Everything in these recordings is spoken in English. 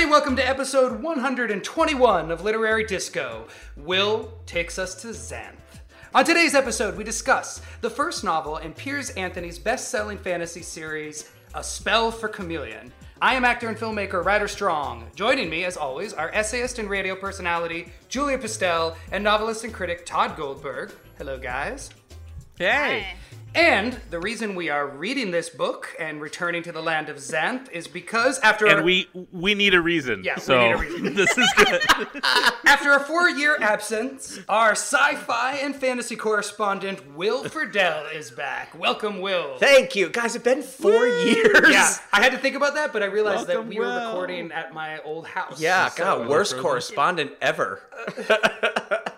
everybody. Welcome to episode 121 of Literary Disco. Will takes us to Xanth. On today's episode, we discuss the first novel in Piers Anthony's best selling fantasy series, A Spell for Chameleon. I am actor and filmmaker Rider Strong. Joining me, as always, are essayist and radio personality Julia Pistell and novelist and critic Todd Goldberg. Hello, guys. Hey. Hi. And the reason we are reading this book and returning to the land of Xanth is because after And we we need a reason. Yeah, we need a reason. this is good. After a four-year absence, our sci-fi and fantasy correspondent Will Friedle is back. Welcome, Will. Thank you, guys. It's been four years. Yeah, I had to think about that, but I realized that Welcome, we were Will. recording at my old house. Yeah, So- God, worst correspondent ever.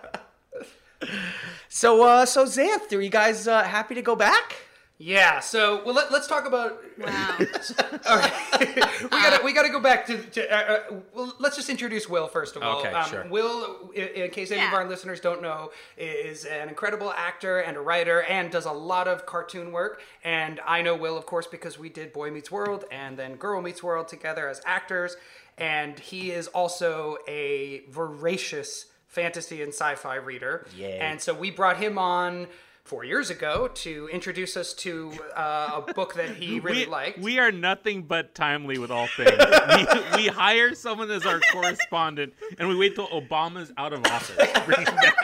so, uh, so Xanth, are you guys uh, happy to go back? Yeah. So, well, let, us talk about. Wow. All right. we gotta we gotta go back to. to uh, uh, well, let's just introduce Will first of all. Okay, um, sure. Will, in, in case any of our listeners don't know, is an incredible actor and a writer, and does a lot of cartoon work. And I know Will, of course, because we did Boy Meets World and then Girl Meets World together as actors. And he is also a voracious fantasy and sci-fi reader. Yay. And so we brought him on. Four years ago, to introduce us to uh, a book that he really we, liked. we are nothing but timely with all things. we, we hire someone as our correspondent, and we wait till Obama's out of office. Bring him back.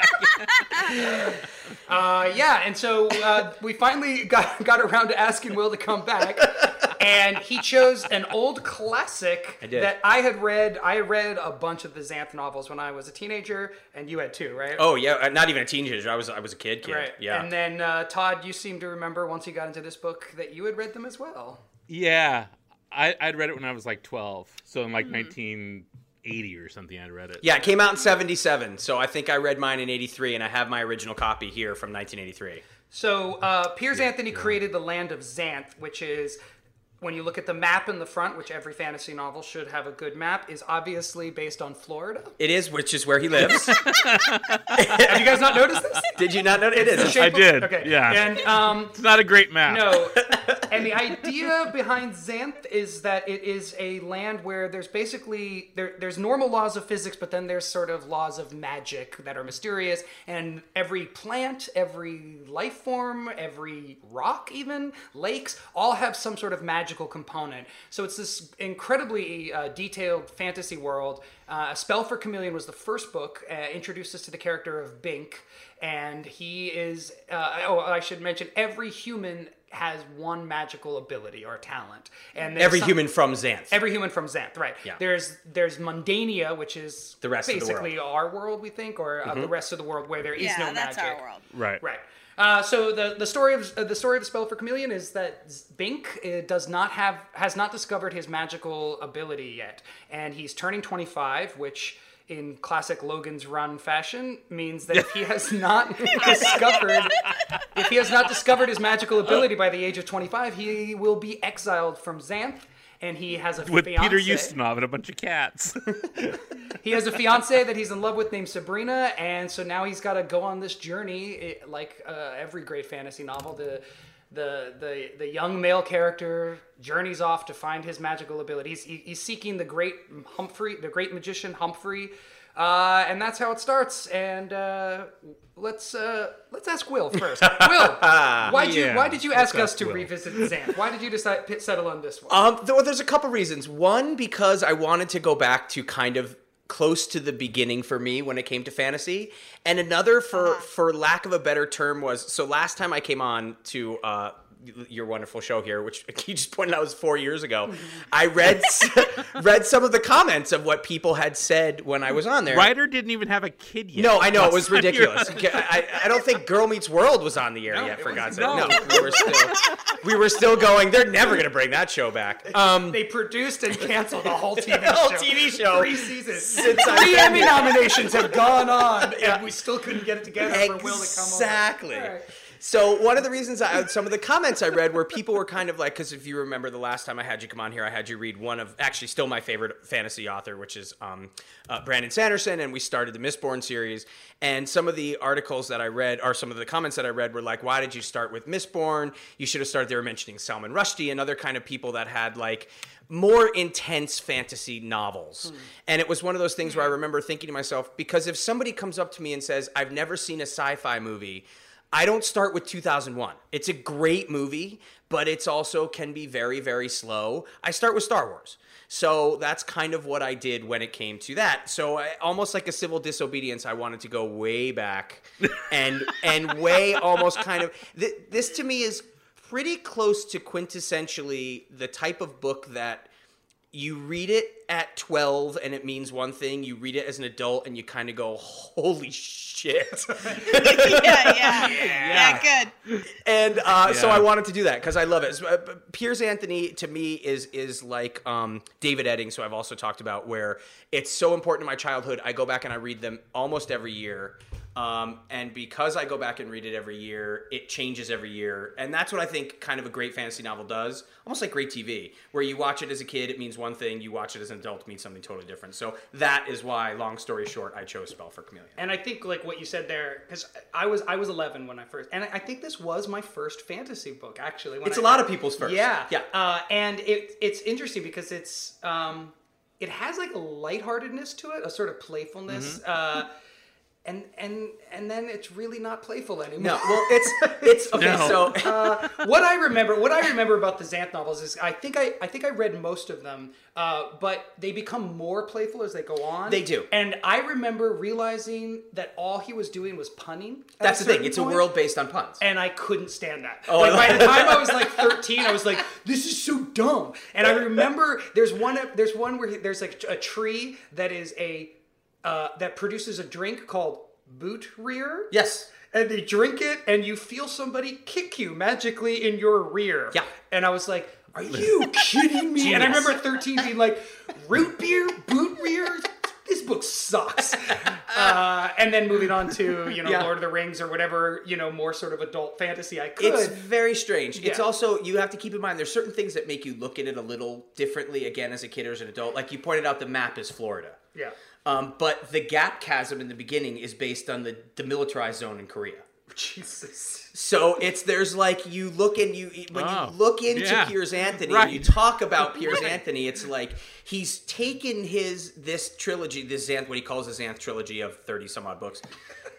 Uh, yeah, and so uh, we finally got got around to asking Will to come back, and he chose an old classic I that I had read. I read a bunch of the Xanth novels when I was a teenager, and you had too, right? Oh yeah, uh, not even a teenager. I was I was a kid. Kid. right. Yeah. And then uh, Todd, you seem to remember once you got into this book that you had read them as well. Yeah, I, I'd read it when I was like 12, so in like Hmm. 1980 or something, I'd read it. yeah, it came out in '77, so I think I read mine in '83, and I have my original copy here from 1983. So uh, Piers Anthony created the land of Xanth, which is when you look at the map in the front, which every fantasy novel should have a good map, is obviously based on Florida. It is, which is where he lives. Have you guys not noticed this? Did you not notice? It is. shape I of- did, Okay. yeah. And um, It's not a great map. no, and the idea behind Xanth is that it is a land where there's basically there, there's normal laws of physics, but then there's sort of laws of magic that are mysterious, and every plant, every life form, every rock, even lakes, all have some sort of magical component. So it's this incredibly uh, detailed fantasy world. Uh, a Spell for Chameleon was the first book, uh, introduced us to the character of Bink, and he is. Uh, oh, I should mention every human has one magical ability or talent, and Every some- human from Xanth. Every human from Xanth, right? Yeah. There's there's Mundania, which is The rest of the basically our world, we think, or uh, the rest of the world where there is yeah, no that's magic. our world. Right. Right. Uh, so the the story of uh, the story of the spell for chameleon is that Bink uh, does not have has not discovered his magical ability yet, and he's turning 25, which in classic Logan's Run fashion means that if he has not discovered if he has not discovered his magical ability by the age of 25, he will be exiled from Xanth. And he has a With fiance. Peter Ustinov and a bunch of cats. He has a fiance that he's in love with named Sabrina, and so now he's got to go on this journey, it, like uh, every great fantasy novel. The the the the young male character journeys off to find his magical abilities. He, he's seeking the great Humphrey, the great magician Humphrey, uh, and that's how it starts. And uh, let's uh, let's ask Will first. Will, why did you why did you ask us to Will. revisit Xanth? Why did you decide pit- settle on this one? Um, well, there's a couple reasons. One, because I wanted to go back to kind of close to the beginning for me when it came to fantasy, and another, for for lack of a better term, was so last time I came on to uh, your wonderful show here, which you just pointed out was four years ago. I read read some of the comments of what people had said when I was on there. Rider didn't even have a kid yet. No, I know it was time you were ridiculous. I, I don't think Girl Meets World was on the air No, yet. For was- God's sake, no. no, we were still we were still going. They're never gonna bring that show back. Um, they produced and canceled the whole TV the whole show. TV show Three seasons. since I've Three been Emmy nominations have gone on, and we still couldn't get it together for Will to come on. Exactly. So one of the reasons I some of the comments I read were people were kind of like because if you remember the last time I had you come on here, I had you read one of actually still my favorite fantasy author, which is um, uh, Brandon Sanderson, and we started the Mistborn series. And some of the articles that I read, or some of the comments that I read, were like, "Why did you start with Mistborn? You should have started." They were mentioning Salman Rushdie and other kind of people that had like more intense fantasy novels. And it was one of those things where I remember thinking to myself, because if somebody comes up to me and says, I've never seen a sci fi movie, I don't start with 2001. It's a great movie, but it's also can be very, very slow. I start with Star Wars. So that's kind of what I did when it came to that. So I, almost like a civil disobedience, I wanted to go way back and and way almost kind of th- this to me is pretty close to quintessentially the type of book that you read it at 12 and it means one thing you read it as an adult and you kind of go holy shit yeah, yeah, yeah, good. and uh, so I wanted to do that because I love it. So, uh, Piers Anthony to me is is like um, David Eddings, who I've also talked about, where it's so important in my childhood. I go back and I read them almost every year, um, and because I go back and read it every year, it changes every year, and that's what I think kind of a great fantasy novel does. Almost like great TV, where you watch it as a kid, it means one thing; you watch it as an adult, it means something totally different. So that is why, long story short, I chose Spell for Chameleon. And I think like what you said there, because I was I was 11 when I first, and I I think this was my first fantasy book actually. When It's a a lot of people's first. Yeah, Yeah. Uh, and it it's interesting because it's um, it has like a lightheartedness to it, a sort of playfulness. Mm-hmm. Uh, and, and and then it's really not playful anymore. No, well, it's it's okay. No. So Uh, what I remember, what I remember about the Xanth novels is, I think I, I think I read most of them, uh, but they become more playful as they go on. They do. and I remember realizing that all he was doing was punning. that's the thing. certain It's a world based on puns. and I couldn't stand that. Oh, like by the time I was like 13, I was like, "This is so dumb." And I remember there's one there's one where he- there's like a tree that is a uh, that produces a drink called boot rear Yes. and they drink it and you feel somebody kick you magically in your rear. Yeah. And I was like, are you kidding me? And I remember at 13 being like, root beer, boot rear? This book sucks. Uh, and then moving on to, you know, Yeah. Lord of the Rings or whatever, you know, more sort of adult fantasy I could. It's very strange. It's also you have to keep in mind there's certain things that make you look at it a little differently again as a kid or as an adult. Like you pointed out, the map is Florida. yeah. Um, but the gap chasm in the beginning is based on the demilitarized zone in Korea. Jesus. So it's there's like you look and you when Oh, you look into yeah. Piers Anthony Right. and you talk about Piers Anthony, it's like he's taken his this trilogy, this Xanth, what he calls his Xanth trilogy of thirty some odd books,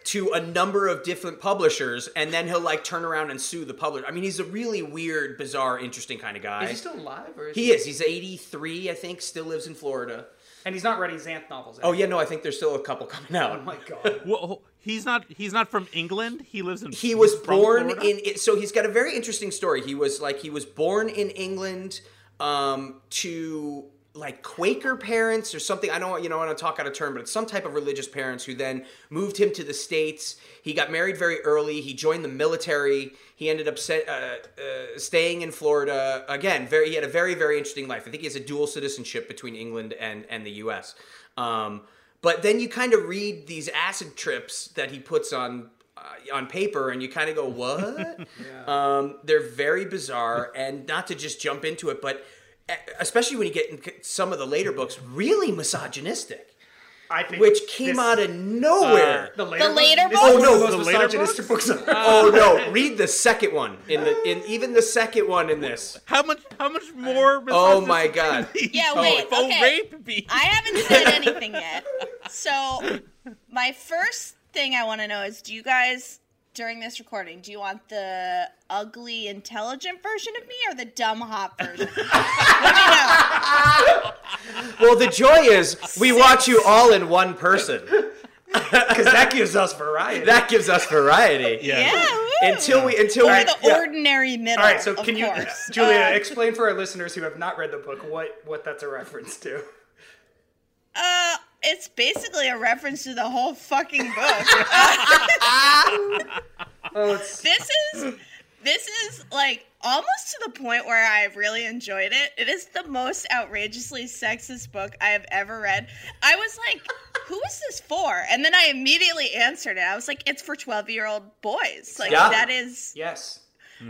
to a number of different publishers, and then he'll like turn around and sue the publisher. I mean, he's a really weird, bizarre, interesting kind of guy. Is he still alive? Or is He is. He's 83, I think. Still lives in Florida. And he's not writing Xanth novels. Oh yeah, no, I think there's still a couple coming out. Oh my God. Well, he's not. He's not from England. He lives in. he was born in it, so he's got a very interesting story he was like he was born in england um, to like quaker parents or something i don't want you know i want to talk out of turn but it's some type of religious parents who then moved him to the states. He got married very early. He joined the military. He ended up set, uh, uh, staying in florida. Again very he had a very very interesting life. I think he has a dual citizenship between england and and the us um, but then you kind of read these acid trips that he puts on uh, on paper, and you kind of go, "What?" um, they're very bizarre, and not to just jump into it, but especially when you get in some of the later books, really misogynistic, I think which came this- out of nowhere. Uh, the later, The later this books? Oh, no, the the later misogynistic books. I've uh, oh no! Read the second one in the in even the second one in this. How much? How much more? Oh my god! Yeah, Oh, wait, faux okay. rape be? I haven't said anything yet. So, my first thing I want to know is do you guys, during this recording, do you want the ugly, intelligent version of me or the dumb, hot version? Let me know. Well, the joy is we watch you all in one person. Because that gives us variety. That gives us variety. Yeah. Yeah. Until we until Or we the yeah. ordinary middle. All right, so of can you. Julia, Uh, explain for our listeners who have not read the book what what that's a reference to? Uh, it's basically a reference to the whole fucking book. Oh, this is this is like almost to the point where I really enjoyed it. It is the most outrageously sexist book I have ever read. I was like, who is this for? And then I immediately answered it. I was like, it's for 12 year old boys. Like, Yeah. that is. Yes.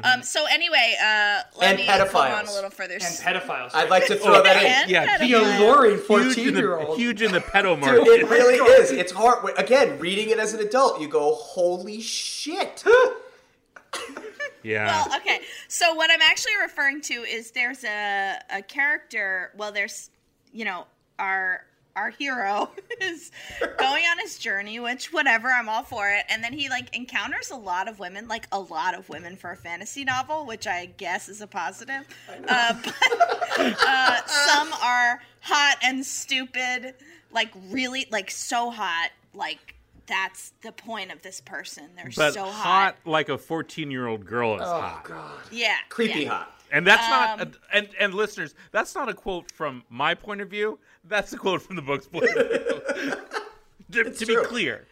Um, so, anyway, uh, let And me go pedophiles. on a little further. And pedophiles. I'd like to throw that in. And Yeah, the alluring Huge in 14 year the old. huge in the pedo Dude, market. it really is. It's hard. Again, reading it as an adult, you go, holy shit. yeah. Well, okay. So what I'm actually referring to is there's a a character. Well, there's you know our our hero is going on his journey, which whatever, I'm all for it. And then he like encounters a lot of women, like a lot of women for a fantasy novel, which I guess is a positive. Uh, but uh, some are hot and stupid, like really, like so hot, like. That's the point of this person. They're but so hot like a 14 year old girl is hot. Yeah. Creepy yeah. hot. And that's not, Um, and and listeners, that's not a quote from my point of view. That's a quote from the book's point of view. to to be clear,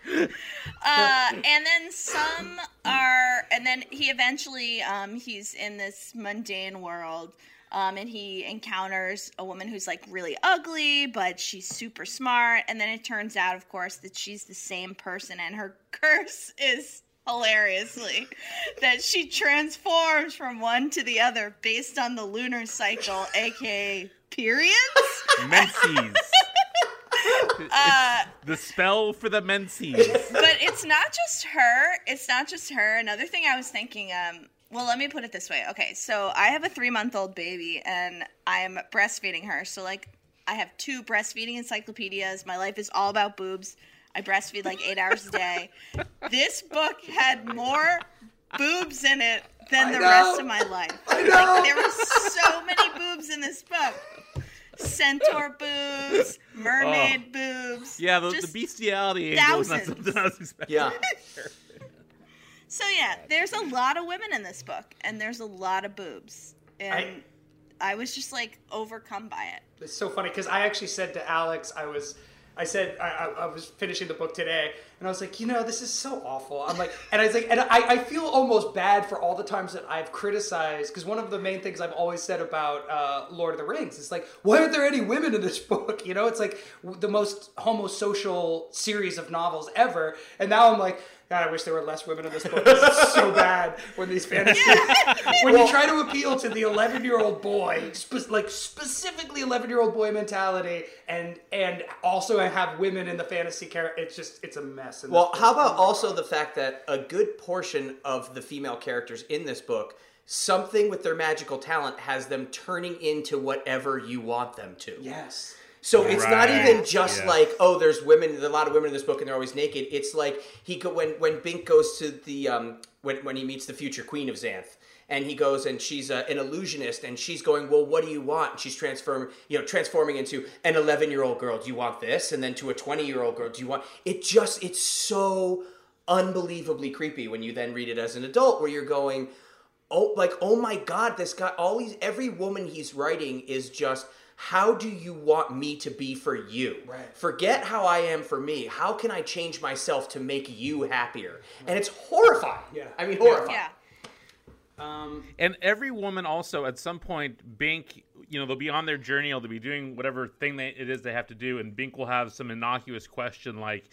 Uh, and then some are, and then he eventually, um, he's in this mundane world, um, and he encounters a woman who's like really ugly, but she's super smart. And then it turns out, of course, that she's the same person, and her curse is hilariously that she transforms from one to the other based on the lunar cycle, aka periods. menses. Uh, the spell for the menses. but it's not just her. It's not just her. Another thing I was thinking, um, well, let me put it this way. Okay, so I have a three month old baby and I'm breastfeeding her. So, like, I have two breastfeeding encyclopedias. My life is all about boobs. I breastfeed like eight hours a day. This book had more boobs in it than I the know. rest of my life. I know. Like, there were so many boobs in this book. Centaur boobs, mermaid oh. boobs. Yeah, the, the just- bestiality angle is not thousands. something I was expecting. Yeah. So yeah, there's a lot of women in this book, and there's a lot of boobs, and I, was just like overcome by it. It's so funny because I actually said to Alex, I was, I said I, I, I was finishing the book today, and I was like, you know, this is so awful. I'm like, and I was like, and I, I feel almost bad for all the times that I've criticized because one of the main things I've always said about uh, Lord of the Rings is like, why aren't there any women in this book? You know, it's like the most homosocial series of novels ever, and now I'm like. God, I wish there were less women in this book. This is so bad when these fantasy when you try to appeal to the 11 year old boy, spe- like specifically 11 year old boy mentality, and and also have women in the fantasy character, it's just it's a mess. in Well, how about also the fact that a good portion of the female characters in this book, something with their magical talent has them turning into whatever you want them to. yes, So it's not even just Yeah. like, oh, there's women, there's a lot of women in this book, and they're always naked. It's like he go, when when Bink goes to the um when when he meets the future queen of Xanth, and he goes and she's a, an illusionist, and she's going, well, what do you want? And she's transform, you know, transforming into an 11 year old girl. Do you want this? And then to a 20 year old girl. Do you want? It just it's so unbelievably creepy when you then read it as an adult, where you're going, oh like oh my god this guy all these every woman he's writing is just how do you want me to be for you Right. forget how i am for me how can i change myself to make you happier and it's horrifying Yeah. i mean horrifying Yeah. um, And every woman also, at some point, Bink, you know, they'll be on their journey, they'll be doing whatever thing they, it is they have to do, and Bink will have some innocuous question like,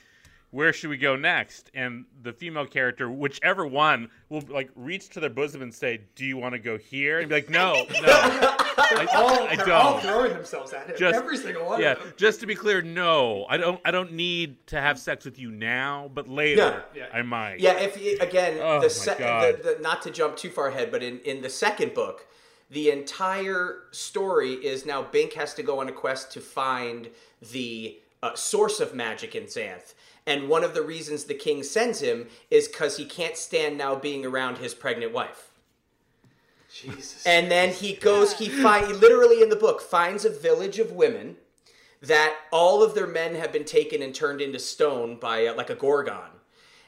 "Where should we go next?" And the female character, whichever one, will like reach to their bosom and say, "Do you want to go here?" And be like, "No, no, I, all, I they're all don't." throwing themselves at it. Just- Every single one yeah, of them. just to be clear, no, I don't. I don't need to have sex with you now, but later Yeah. I might. yeah if you, again Oh, the, se- the, the not to jump too far ahead but in in the second book the entire story is now bink has to go on a quest to find the uh, source of magic in xanth and one of the reasons the king sends him is because he can't stand now being around his pregnant wife Jesus. And then he goes, he find literally in the book finds a village of women that all of their men have been taken and turned into stone by uh, like a gorgon.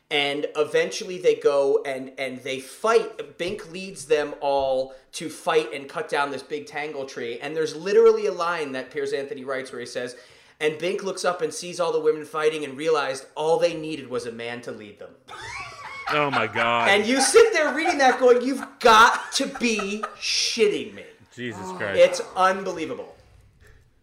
And eventually they go and and they fight. Bink leads them all to fight and cut down this big tangle tree. And there's literally a line that Piers Anthony writes where he says, and Bink looks up and sees all the women fighting and realized all they needed was a man to lead them. Oh my god. And you sit there reading that going, you've got to be shitting me. Jesus Christ. It's unbelievable.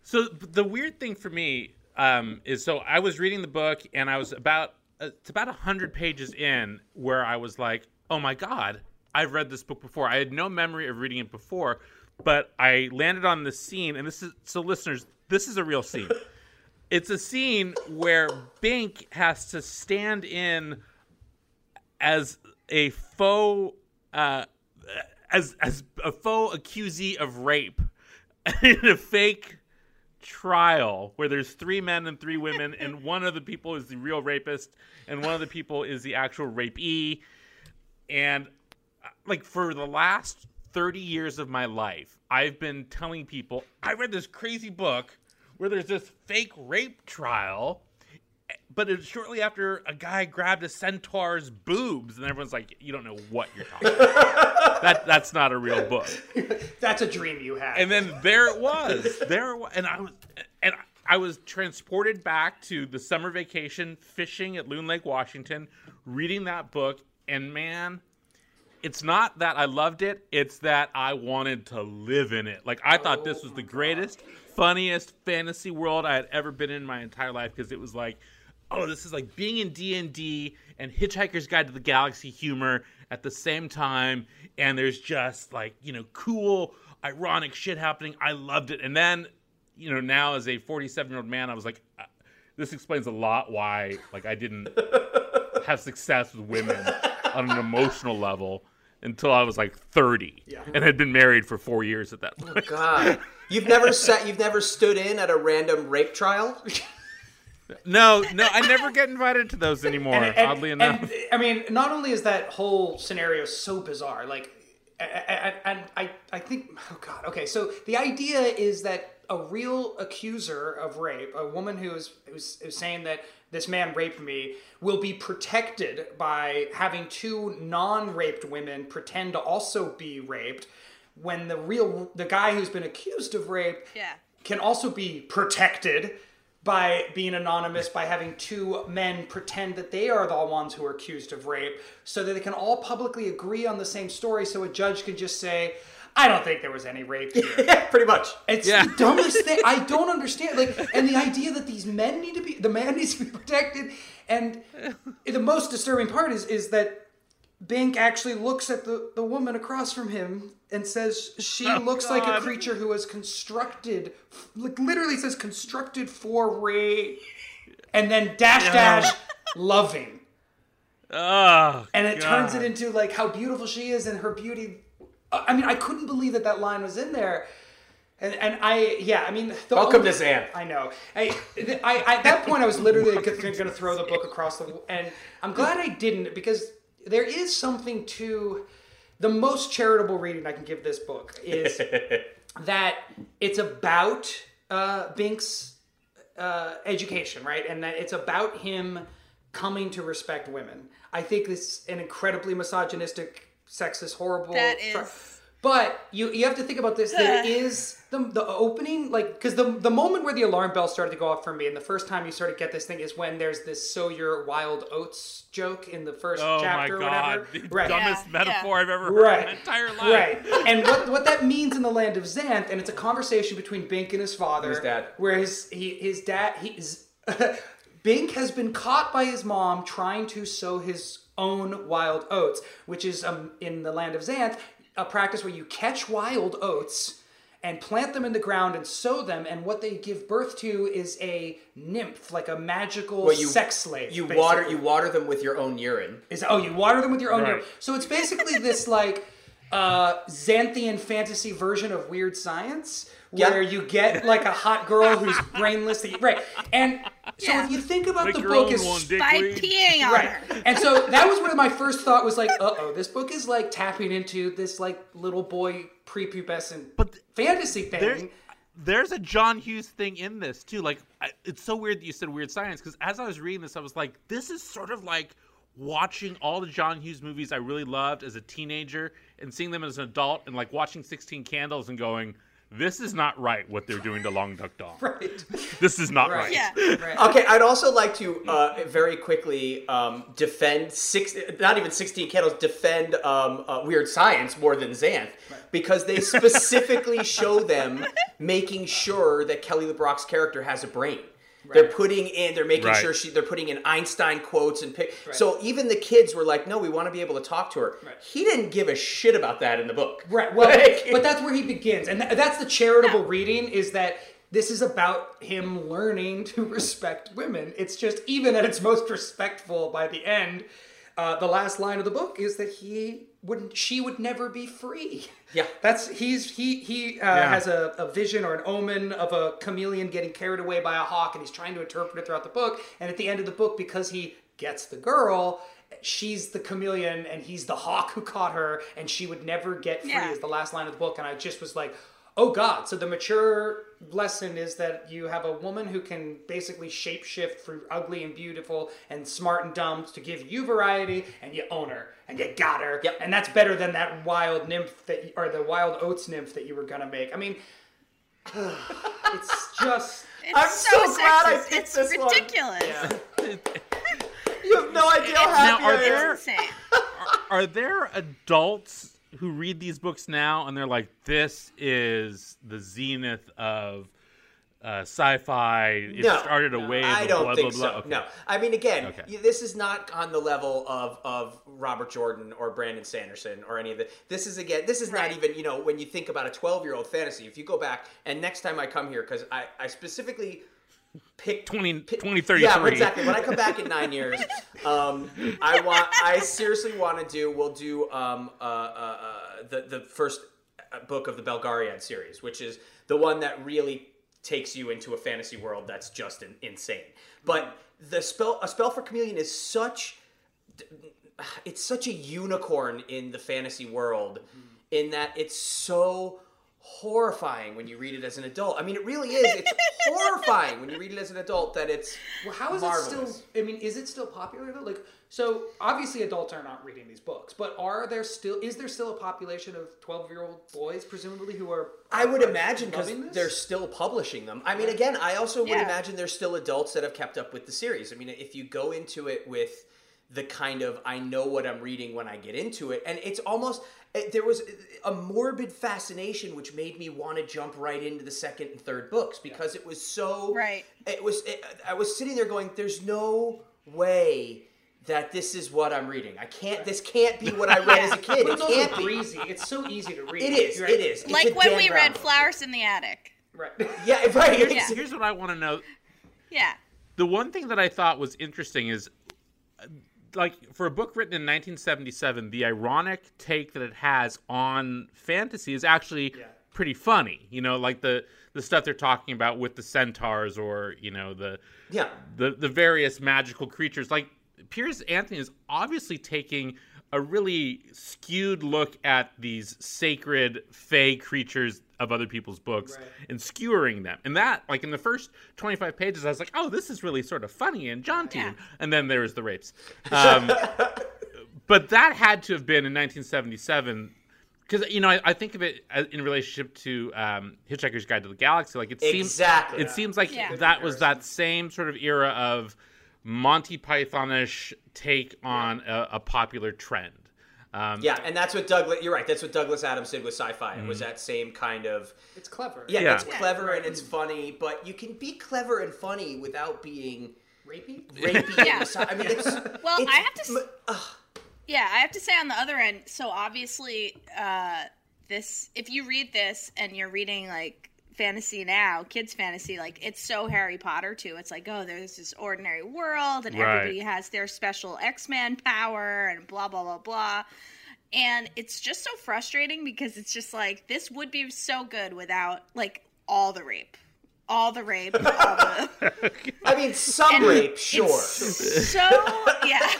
So the weird thing for me, um, is so I was reading the book and I was about uh, it's about hundred pages in where I was like, oh my god, I've read this book before. I had no memory of reading it before, but I landed on this scene, and this is so listeners, this is a real scene. it's a scene where Bink has to stand in as a faux uh, as as a faux accusee of rape in a fake trial where there's three men and three women and one of the people is the real rapist and one of the people is the actual rapee. And uh, like for the last 30 years of my life i've been telling people i read this crazy book where there's this fake rape trial but it's shortly after a guy grabbed a centaur's boobs, and everyone's like, "You don't know what you're talking about. that that's not a real book." That's a dream you had. And then there it was, there it was, and I was, and I was transported back to the summer vacation fishing at Loon Lake, Washington, reading that book, and man. It's not that I loved it, it's that I wanted to live in it. Like I thought this was the greatest, funniest fantasy world I had ever been in my entire life because it was like oh, this is like being in D and D and Hitchhiker's Guide to the Galaxy humor at the same time, and there's just like you know cool, ironic shit happening. I loved it, and then you know now as a 47 year old man, I was like, uh, this explains a lot why like I didn't have success with women on an emotional level until I was like 30 Yeah. and had been married for four years at that oh, point. God, you've never sat, you've never stood in at a random rape trial. No, no, I never get invited to those anymore. And- and- oddly enough. and, I mean, not only is that whole scenario so bizarre, like, and, and I, I think, oh god, okay. So the idea is that a real accuser of rape, a woman who is who's, who's saying that this man raped me, will be protected by having two non-raped women pretend to also be raped. When the real the guy who's been accused of rape Yeah. can also be protected by being anonymous by having two men pretend that they are the ones who are accused of rape so that they can all publicly agree on the same story so a judge can just say I don't think there was any rape here. yeah, pretty much. It's Yeah. the dumbest thing. I don't understand. Like, and the idea that these men need to be, the man needs to be protected, and the most disturbing part is is that Bink actually looks at the the woman across from him and says she Oh, looks like a creature who was constructed, like literally says constructed for rape, and then dash dash loving Oh, and it turns it into like how beautiful she is and her beauty. I mean, I couldn't believe that that line was in there. And, and I, yeah, I mean, the Welcome only- to Xanth. I know. I, I, at that point, I was literally going to throw the book across the, and I'm glad I didn't because there is something to the most charitable reading I can give this book is that it's about uh, Bink's uh, education, right? And that it's about him coming to respect women. I think this is an incredibly misogynistic, sexist, horrible. That tri- But you you have to think about this. There is the the opening, like because the the moment where the alarm bell started to go off for me, and the first time you sort of get this thing is when there's this "sow your wild oats" joke in the first Oh my chapter or God! whatever. The Right. dumbest Yeah, metaphor yeah. I've ever heard in Right. my entire life. Right. And what what that means in the land of Xanth, and it's a conversation between Bink and his father. His dad. Where his he, his dad he's Bink has been caught by his mom trying to sow his own wild oats, which is um, in the land of Xanth, a practice where you catch wild oats and plant them in the ground and sow them, and what they give birth to is a nymph, like a magical Well, you- sex slave. You basically water you water them with your own urine. is oh you water them with your own Right. urine. So it's basically this like uh Xanthian fantasy version of weird science Yeah. where you get like a hot girl who's brainless that you, right. And so Yeah. if you think about Make the book own is one, Dick By peeing on right. her. And so that was where my first thought was like, uh-oh, this book is like tapping into this like little boy prepubescent But th- fantasy There's, thing. there's a John Hughes thing in this too. Like, I, it's so weird that you said weird science because as I was reading this, I was like, this is sort of like watching all the John Hughes movies I really loved as a teenager and seeing them as an adult and like watching Sixteen Candles and going, this is not right what they're doing to Long Duck Dong. Right. This is not right. Right. Yeah. Right. Okay, I'd also like to uh, very quickly um, defend six, not even sixteen candles, defend um, uh, weird science more than Xanth because they specifically show them making sure that Kelly LeBrock's character has a brain. They're putting in, they're making Right. sure she, they're putting in Einstein quotes and pick. So even the kids were like, "No, we want to be able to talk to her." Right. He didn't give a shit about that in the book. Right. Well, Like- but that's where he begins, and th- that's the charitable reading. Is that this is about him learning to respect women. It's just even at its most respectful by the end. Uh, the last line of the book is that he wouldn't, she would never be free. Yeah. that's he's he he uh, Yeah. has a, a vision or an omen of a chameleon getting carried away by a hawk, and he's trying to interpret it throughout the book. And at the end of the book, because he gets the girl. She's the chameleon and he's the hawk who caught her, and she would never get free. Yeah. Is the last line of the book, and I just was like, "Oh God!" So the mature lesson is that you have a woman who can basically shapeshift through ugly and beautiful and smart and dumb to give you variety, and you own her and you got her, Yep. and that's better than that wild nymph that or the wild oats nymph that you were gonna make. I mean, it's just. It's I'm so, so glad I picked It's this one. ridiculous. You have no idea how It's, Now, happy are I there- it's insane. Are there adults who read these books now and they're like, "This is the zenith of uh, sci-fi. It No. started a wave I don't blah think blah blah." so. Okay. No, I mean again, Okay. y- this is not on the level of of Robert Jordan or Brandon Sanderson or any of the. This is again, this is Right. not even you know when you think about a twelve year old fantasy. If you go back and next time I come here because I I specifically picked 20, pick- 2033. Yeah, exactly. When I come back in nine years, um, I want. I seriously want to do. We'll do um, uh, uh, uh, the the first book of the Belgariad series, which is the one that really takes you into a fantasy world that's just in, insane. But the spell, a spell for chameleon, is such. It's such a unicorn in the fantasy world, in that it's so horrifying when you read it as an adult. I mean, it really is. It's horrifying when you read it as an adult that it's Well, how is marvelous. it still? I mean, is it still popular though? Like, so obviously adults are not reading these books, but are there still? Is there still a population of twelve-year-old boys, presumably, who are? I would are imagine because they're still publishing them. I mean, again, I also would Yeah. imagine there's still adults that have kept up with the series. I mean, if you go into it with the kind of I know what I'm reading when I get into it, and it's almost eh, there was a morbid fascination which made me want to jump right into the second and third books because it was so Right. It was. It, I was sitting there going, "There's no way." That this is what I'm reading. I can't. This can't be what I read as a kid. It it's also can't be. breezy. It's so easy to read. It is. Right. It is. It's a like when we read book. Flowers in the Attic. Right. Yeah, right. Yeah. Here's what I want to know. Yeah. The one thing that I thought was interesting is, uh, like, for a book written in 1977, the ironic take that it has on fantasy is actually Yeah. pretty funny. You know, like the the stuff they're talking about with the centaurs or you know the Yeah. the the various magical creatures. Like Piers Anthony is obviously taking a really skewed look at these sacred fey creatures of other people's books Right. and skewering them. And that, like in the first 25 pages, I was like, oh, this is really sort of funny and jaunty. Yeah. And then there was the rapes. Um, but that had to have been in 1977. Because you know, I, I think of it in relationship to um, Hitchhiker's Guide to the Galaxy. Like it seems, Exactly. it seems like Yeah. that was that same sort of era of Monty Pythonish take on a, a popular trend. Um, Yeah, and that's what Douglas. You're right. That's what Douglas Adams did with sci-fi. It was Mm-hmm. that same kind of. It's clever. Yeah, Yeah. it's clever and it's funny, but you can be clever and funny without being Rapey. rapey. Yeah. and I mean, it's Well, it's- I have to s- m- ugh. Yeah, I have to say on the other end, so obviously, uh, this if you read this and you're reading like fantasy now, kids fantasy, like it's so Harry Potter too. It's like, oh, there's this ordinary world and Right. everybody has their special X-Man power and blah blah blah blah. And it's just so frustrating because it's just like this would be so good without like all the rape. All the rape, all the I mean, some and rape, it's sure. So yeah.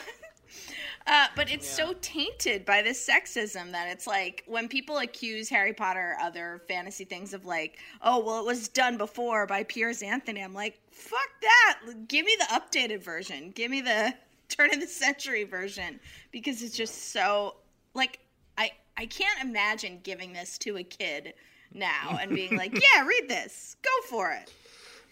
Uh, but it's so tainted by this sexism that it's like when people accuse Harry Potter or other fantasy things of like, oh well, it was done before by Piers Anthony. I'm like, fuck that. Give me the updated version. Give me the turn of the century version because it's just so like I I can't imagine giving this to a kid now and being like, yeah, read this, go for it.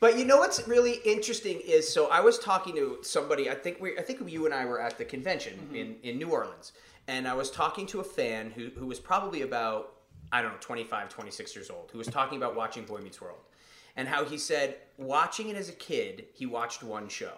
But you know what's really interesting is so I was talking to somebody. I think we, I think you and I were at the convention mm-hmm. in in New Orleans, and I was talking to a fan who who was probably about I don't know, 25, 26 years old, who was talking about watching Boy Meets World. And how he said, watching it as a kid, he watched one show.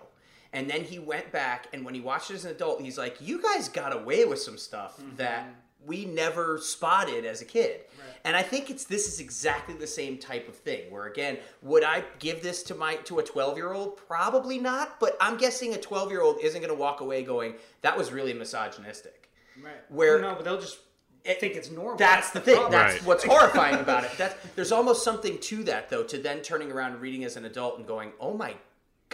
And then he went back, and when he watched it as an adult, he's like, you guys got away with some stuff mm-hmm. that we never spotted as a kid. And I think it's this is exactly the same type of thing. Where again, would I give this to my to a twelve year old? Probably not. But I'm guessing a twelve year old isn't going to walk away going, "That was really misogynistic." Right. Where- no, but they'll just think it's normal. That's the thing. That's Right. what's horrifying about it. That's, there's almost something to that, though, to then turning around and reading as an adult and going, "Oh my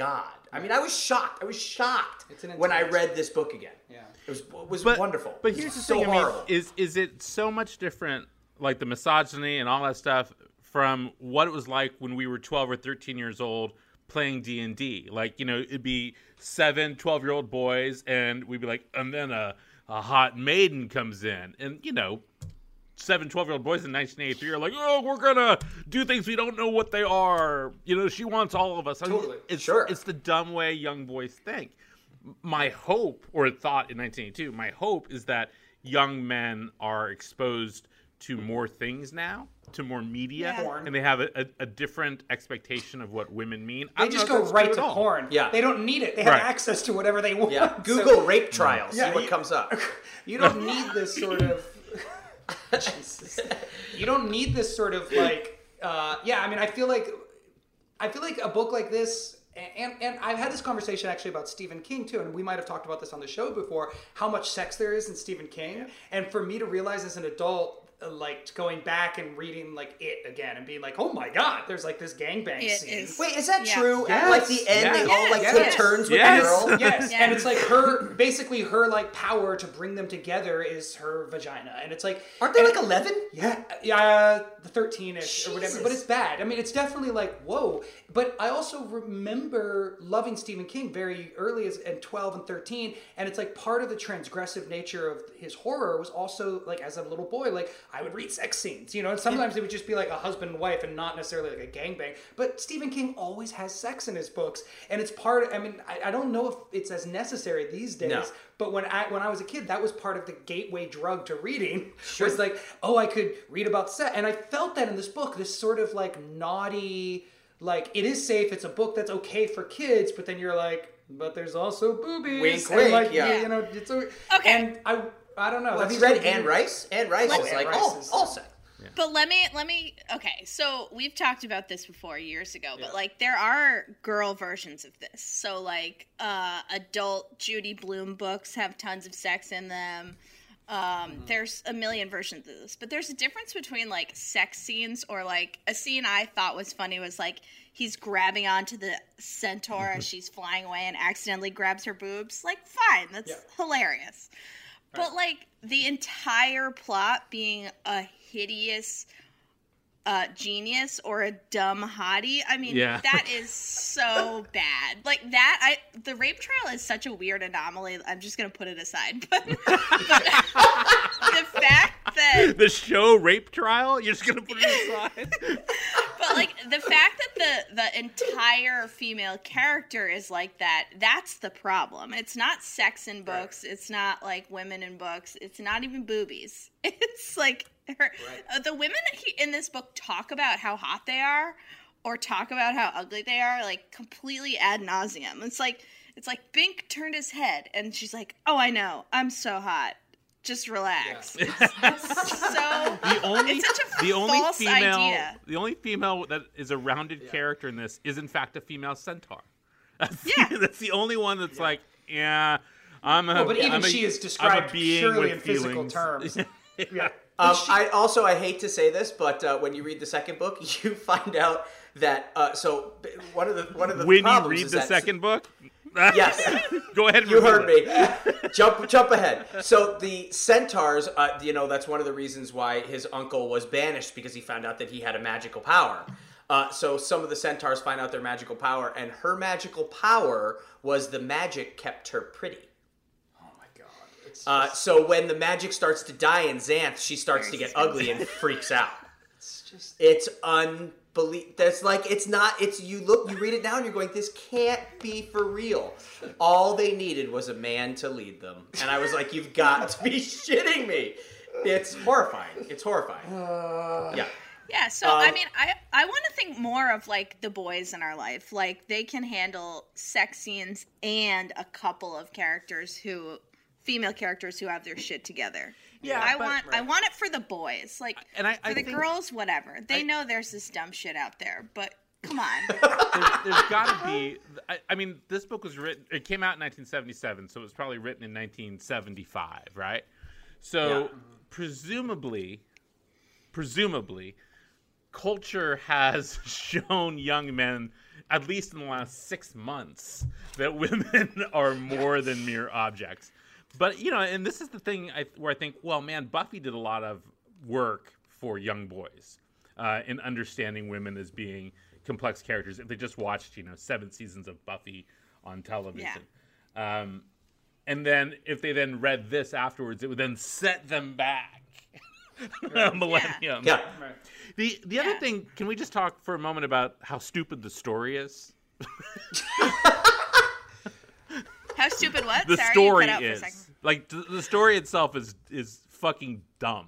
god!" I mean, I was shocked. I was shocked when I read this book again. Yeah. It was it was but, wonderful. But here's the so thing: I mean, is is it so much different, like the misogyny and all that stuff, from what it was like when we were 12 or 13 years old playing D&D? Like, you know, it'd be seven 12 year old boys, and we'd be like, and then a, a hot maiden comes in, and you know. Seven 12 year old boys in 1983 are like, oh, we're gonna do things we don't know what they are. You know, she wants all of us. I mean, Totally. it's, Sure. It's the dumb way young boys think my hope or thought in 1982 my hope is that young men are exposed to more things now to more media Yeah. And they have a, a, a different expectation of what women mean They don't just go right to porn. Yeah. They don't need it. They have Right. access to whatever they want. yeah, So Google rape trials. Yeah, see what you- comes up. you don't need this sort of. Jesus. You don't need this sort of like. Uh, yeah, I mean, I feel like, I feel like a book like this. And, and I've had this conversation actually about Stephen King too, and we might have talked about this on the show before. How much sex there is in Stephen King, and for me to realize as an adult, like going back and reading like it again and being like, oh my god, there's like this gangbang It scene. is- Wait, is that Yeah. true? Yes. At like the end, they Yes. all like Yes. take turns with Yes. the girl. Yes, Yeah. and it's like her basically her like power to bring them together is her vagina, and it's like Aren't they like eleven? yeah, yeah, the thirteen ish or whatever. But it's bad. I mean, it's definitely like whoa. But I also remember loving Stephen King very early as at twelve and thirteen, and it's like part of the transgressive nature of his horror was also like as a little boy, like I would read sex scenes, you know, and sometimes it would just be like a husband and wife and not necessarily like a gangbang. But Stephen King always has sex in his books, and it's part. I mean, I, I don't know if it's as necessary these days. No. But when I when I was a kid, that was part of the gateway drug to reading. It was like, oh, I could read about sex, and I felt that in this book. This sort of like naughty, like it is safe. It's a book that's okay for kids, but then you're like, but there's also boobies. Wink, and, wink, like, yeah. you know, it's a, Okay. And I I don't know. Well, have that's you just read a Anne Rice? Anne Rice is like Rice all, is- all sex. Yeah. But let me let me okay, so we've talked about this before years ago, Yeah. but like there are girl versions of this. So like uh adult Judy Blume books have tons of sex in them. Um Mm-hmm. there's a million versions of this. But there's a difference between like sex scenes or like a scene I thought was funny was like he's grabbing onto the centaur as she's flying away and accidentally grabs her boobs. Like fine, that's Yeah. hilarious. But like the entire plot being a hideous uh, genius or a dumb hottie. I mean, Yeah. that is so bad. Like that, I the rape trial is such a weird anomaly. I'm just gonna put it aside. But, but the fact that the show rape trial you're just gonna put it aside but like the fact that the the entire female character is like that that's the problem it's not sex in books it's not like women in books it's not even boobies it's like her, uh, the women he, in this book talk about how hot they are or talk about how ugly they are like completely ad nauseum it's like it's like bink turned his head and she's like oh i know i'm so hot just relax it's, it's so the only It's such a the only false female idea. the only female that is a rounded character in this is in fact a female centaur that's, Yeah. the, that's the only one that's like yeah i'm a Well, but even I'm a- she is described purely with in physical feelings. terms. yeah. Um, I also I hate to say this, but uh, when you read the second book, you find out that uh, so one of the one of the when you problems read the that- second book Yes. go ahead and You heard it. me. jump, jump ahead. So the centaurs, uh, you know, that's one of the reasons why his uncle was banished because he found out that he had a magical power. Uh, so some of the centaurs find out their magical power, and her magical power was the magic kept her pretty. Oh my god. It's Uh, just, so when the magic starts to die in Xanth, she starts to get ugly and freaks out. it's just It's unbelievable. That's like it's not. It's you look. You read it now and you're going, this can't be for real. All they needed was a man to lead them, and I was like, you've got to be shitting me. It's horrifying. It's horrifying. Uh, yeah. Yeah, so I Um, mean, I I want to think more of like the boys in our life. Like they can handle sex scenes and a couple of characters who female characters who have their shit together. Yeah, I but- want I want it for the boys. Like And I- for I the think- girls, whatever. They know there's this dumb shit out there, but come on. there's, there's got to be. I, I mean, this book was written. It came out in 1977, so it was probably written in 1975, right? So Yeah. presumably, presumably, culture has shown young men, at least in the last six months, that women are more than mere objects. But you know, and this is the thing I, where I think, well, man, Buffy did a lot of work for young boys uh, in understanding women as being complex characters. If they just watched, you know, seven seasons of Buffy on television, um, and then if they then read this afterwards, it would then set them back a millennium. Yeah. The the other Yeah. thing, can we just talk for a moment about how stupid the story is? How stupid what? The Sorry, story you cut out for a is second. like th- the story itself is is fucking dumb.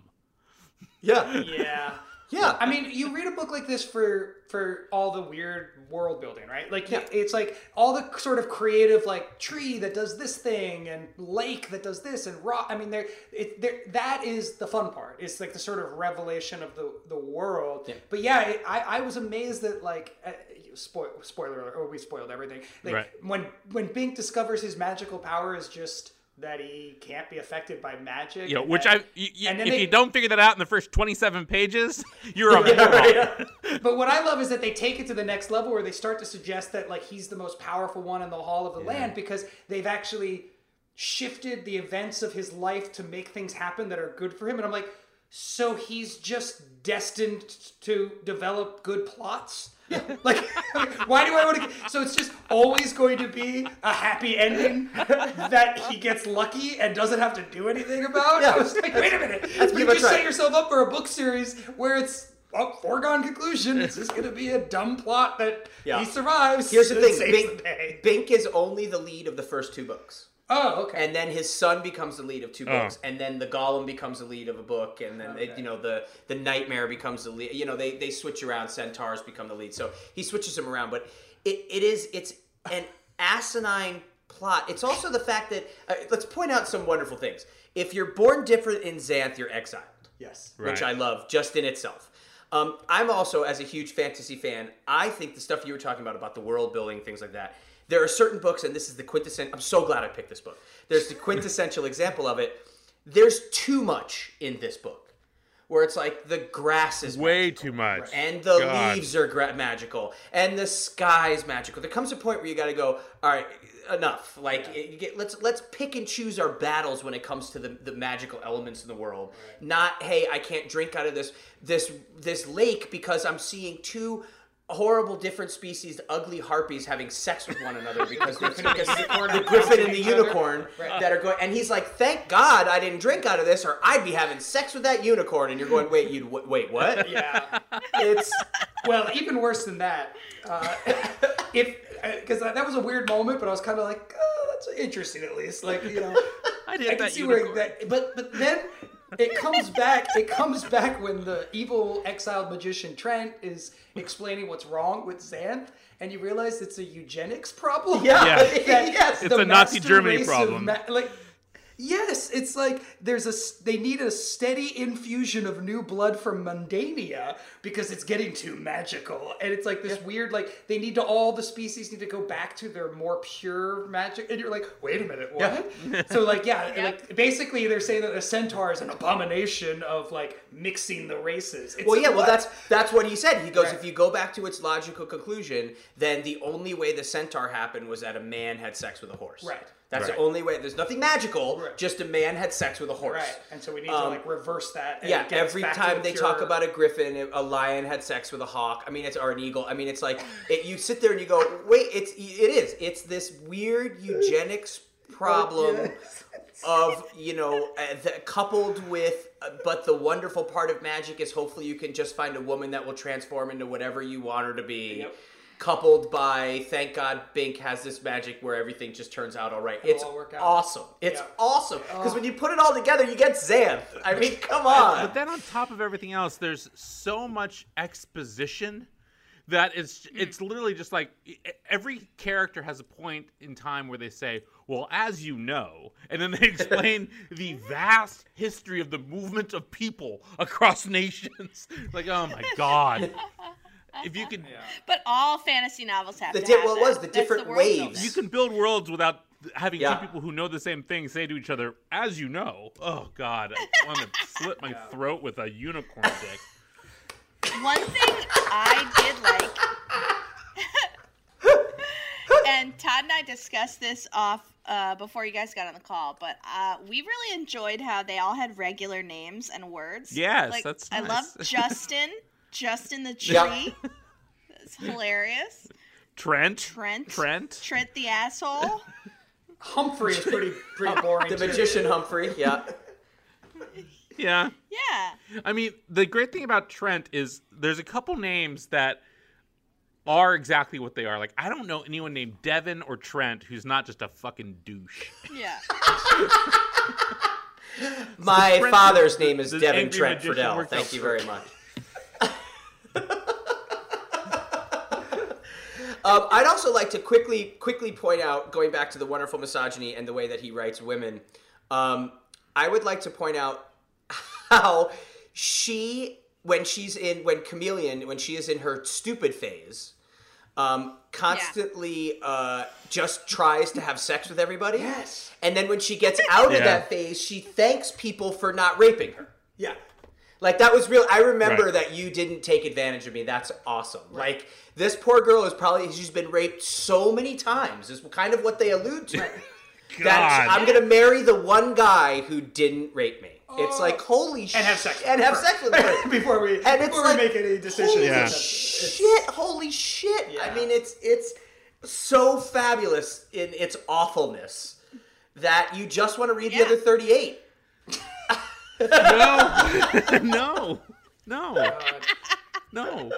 Yeah. Yeah. Yeah. I mean, you read a book like this for for all the weird world building, right? Like Yeah. it's like all the sort of creative, like tree that does this thing and lake that does this and rock. I mean, there, it, there that is the fun part. It's like the sort of revelation of the the world. Yeah. But yeah, it, I I was amazed that like. Uh, Spoil, spoiler alert, or we spoiled everything. Like Right. when when Bink discovers his magical power is just that he can't be affected by magic. You know, which that- I y- y- and if they- you don't figure that out in the first twenty seven pages, you're a moron. But what I love is that they take it to the next level where they start to suggest that like he's the most powerful one in the Hall of the Land because they've actually shifted the events of his life to make things happen that are good for him. And I'm like, so he's just destined to develop good plots? like, why do I want to? So it's just always going to be a happy ending that he gets lucky and doesn't have to do anything about. Yeah. I was like, wait a minute, you just set yourself up for a book series where it's a foregone conclusion. It's just going to be a dumb plot that Yeah. he survives. Here's the thing: saves the Bink is only the lead of the first two books. Oh, okay. and then his son becomes the lead of two books, and then the Golem becomes the lead of a book, and then it, you know the the Nightmare becomes the lead. You know they they switch around. Centaurs become the lead, so he switches them around. But it, it is it's an asinine plot. It's also the fact that uh, let's point out some wonderful things. If you're born different in Xanth, you're exiled yes. which I love just in itself. Um, I'm also, as a huge fantasy fan, I think the stuff you were talking about, about the world building, things like that, there are certain books, and this is the quintessential, I'm so glad I picked this book. There's the quintessential example of it. There's too much in this book, where it's like the grass is Way magical, too much. and the God. leaves are gra- magical, and the sky's magical. There comes a point where you got to go, all right, enough. Like, you get, let's let's pick and choose our battles when it comes to the, the magical elements in the world. Not, hey, I can't drink out of this this this lake because I'm seeing two horrible different species ugly harpies having sex with one another because they because the griffin and the each other. unicorn that are going and he's like thank god i didn't drink out of this or i'd be having sex with that unicorn and you're going wait you would wait what Yeah. it's well, even worse than that. Uh, if because that was a weird moment, but I was kind of like, oh, that's interesting at least. Like you know, I did I can that see unicorn. where that. But but then it comes back. It comes back when the evil exiled magician Trent is explaining what's wrong with Xanth, and you realize it's a eugenics problem. yeah, Yeah. that yes It's the a Nazi Germany problem. ma- like, yes, it's like there's a s- they need a steady infusion of new blood from Mundania because it's getting too magical, and it's like this weird like they need to all the species need to go back to their more pure magic, and you're like, wait a minute, what? so like yeah, like basically they're saying that a centaur is an abomination of like mixing the races. It's well yeah a- well that's that's what he said he goes Right. if you go back to its logical conclusion then the only way the centaur happened was that a man had sex with a horse Right. That's Right. the only way there's nothing magical Right. just a man had sex with a horse right, and so we need to Um, like reverse that. And yeah, every time the they pure- talk about a griffin, a lion had sex with a hawk. I mean, it's or an eagle. I mean, it's like it, you sit there and you go, wait, it's it is. It's this weird eugenics problem of you know uh, that coupled with. Uh, but the wonderful part of magic is hopefully you can just find a woman that will transform into whatever you want her to be. Yep. Coupled by thank God Bink has this magic where everything just turns out all right. It's all work out. awesome. It's Yeah. awesome because oh. when you put it all together, you get Xanth. I mean, come on. But then on top of everything else, there's so much exposition that it's mm. it's literally just like every character has a point in time where they say, "Well, as you know," and then they explain the vast history of the movement of people across nations. like, oh my god! If you could, But all fantasy novels have The to di- have well, it was the That's different world waves. you can build worlds without having Yeah. two people who know the same thing say to each other, "As you know." Oh god, I want to slit my throat with a unicorn dick. One thing I did like, and Tod and I discussed this off uh, before you guys got on the call, but uh, we really enjoyed how they all had regular names and words. Yes, like, that's I love nice. Justin, Justin the tree. Yep. It's hilarious. Trent, Trent, Trent, Trent the asshole. Humphrey is pretty pretty boring. the too. magician Humphrey, yeah. yeah. Yeah. I mean, the great thing about Trent is there's a couple names that are exactly what they are. Like, I don't know anyone named Devin or Trent who's not just a fucking douche. Yeah. My Trent- father's name is the Devin Trent magician Friedle. Thank you very much. Um, I'd also like to quickly quickly point out, going back to the wonderful misogyny and the way that he writes women. Um, I would like to point out how she, when she's in, when Chameleon, when she is in her stupid phase, um, constantly uh, just tries to have sex with everybody. Yes. And then when she gets out of that phase, she thanks people for not raping her. Yeah. Like that was real. I remember Right. that you didn't take advantage of me. That's awesome. Like this poor girl is probably she's been raped so many times. Is kind of what they allude to. God. That I'm gonna marry the one guy who didn't rape me. It's Oh. like holy shit, And have sex. and have sex with her. before we And it's before like, we make any decisions. Holy Yeah. shit! Holy shit! I mean, it's it's so fabulous in its awfulness that you just want to read the other 38. no, no, no, no.